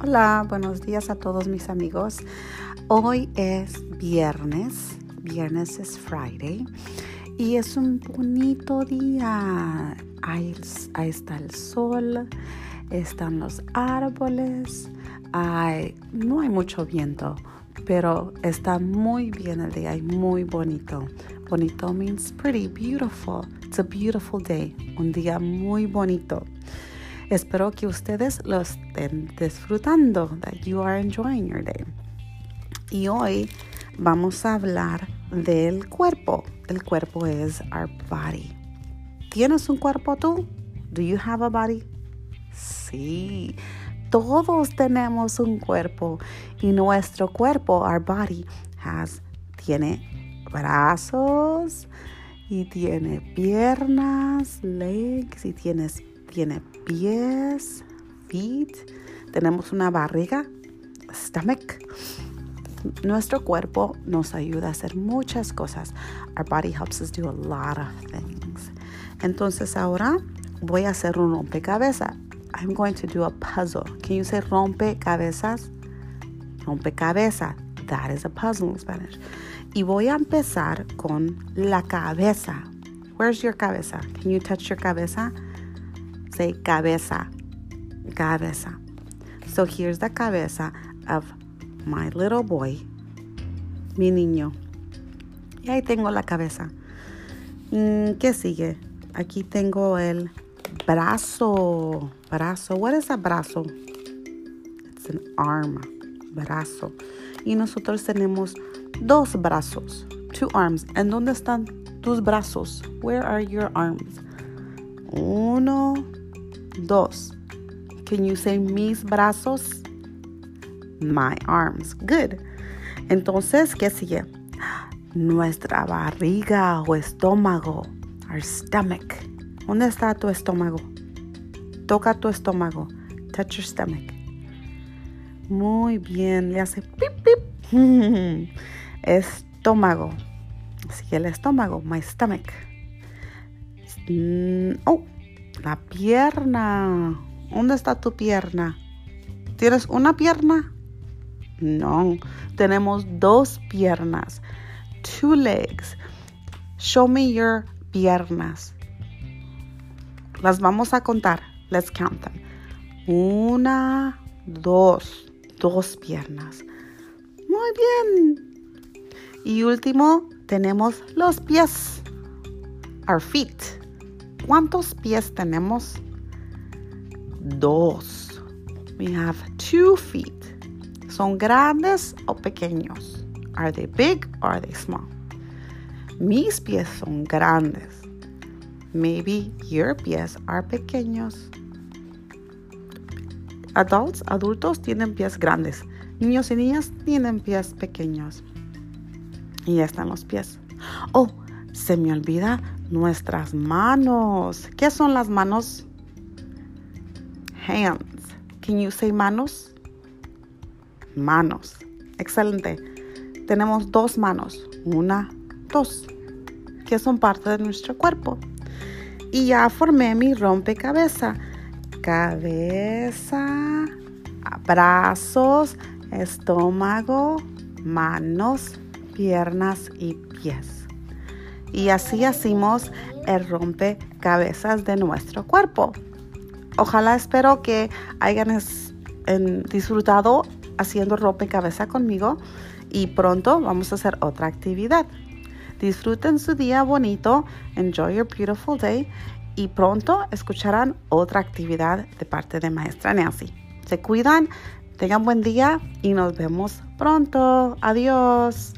Hola, buenos días a todos mis amigos. Hoy es viernes, viernes es Friday y es un bonito día. Ahí, está el sol, están los árboles, no hay mucho viento, pero está muy bien el día y muy bonito. Bonito means pretty, beautiful. It's a beautiful day, un día muy bonito. Espero que ustedes lo estén disfrutando, that you are enjoying your day. Y hoy vamos a hablar del cuerpo. El cuerpo es our body. ¿Tienes un cuerpo tú? Do you have a body? Sí, todos tenemos un cuerpo y nuestro cuerpo, our body, has, tiene brazos y tiene piernas, legs y tienes tiene pies, feet, tenemos una barriga, stomach. Nuestro cuerpo nos ayuda a hacer muchas cosas. Our body helps us do a lot of things. Entonces ahora voy a hacer un rompecabezas. I'm going to do a puzzle. Can you say rompecabezas? Rompecabezas. That is a puzzle in Spanish. Y voy a empezar con la cabeza. Where's your cabeza? Can you touch your cabeza? Cabeza, cabeza. So here's the cabeza of my little boy, mi niño. Y ahí tengo la cabeza. Mm, ¿Qué sigue? Aquí tengo el brazo. Brazo. What is a brazo? It's an arm. Brazo. Y nosotros tenemos dos brazos. Two arms. ¿En dónde están tus brazos? Where are your arms? Uno, Dos. Can you say mis brazos? My arms. Good. Entonces, ¿qué sigue? Nuestra barriga o estómago. Our stomach. ¿Dónde está tu estómago? Toca tu estómago. Touch your stomach. Muy bien. Le hace pip, pip. estómago. Sigue el estómago. My stomach. Mm, oh. La pierna. ¿Dónde está tu pierna? ¿Tienes una pierna? No, tenemos dos piernas. Two legs. Show me your piernas. Las vamos a contar. Let's count them. Una, dos, dos piernas. Muy bien. Y último, tenemos los pies. Our feet. ¿Cuántos pies tenemos? Dos. We have two feet. ¿Son grandes o pequeños? Are they big or are they small? Mis pies son grandes. Maybe your pies are pequeños. Adults, adultos tienen pies grandes. Niños y niñas tienen pies pequeños. Y ya están los pies. Oh, se me olvida nuestras manos. ¿Qué son las manos? Hands. Can you say manos? Manos. Excelente. Tenemos dos manos. Una, dos. Que son parte de nuestro cuerpo. Y ya formé mi rompecabezas. Cabeza, brazos, estómago, manos, piernas y pies y así hacemos el rompecabezas de nuestro cuerpo. Ojalá espero que hayan disfrutado haciendo rompecabezas conmigo y pronto vamos a hacer otra actividad. Disfruten su día bonito, enjoy your beautiful day y pronto escucharán otra actividad de parte de maestra Nancy. Se cuidan, tengan buen día y nos vemos pronto. Adiós.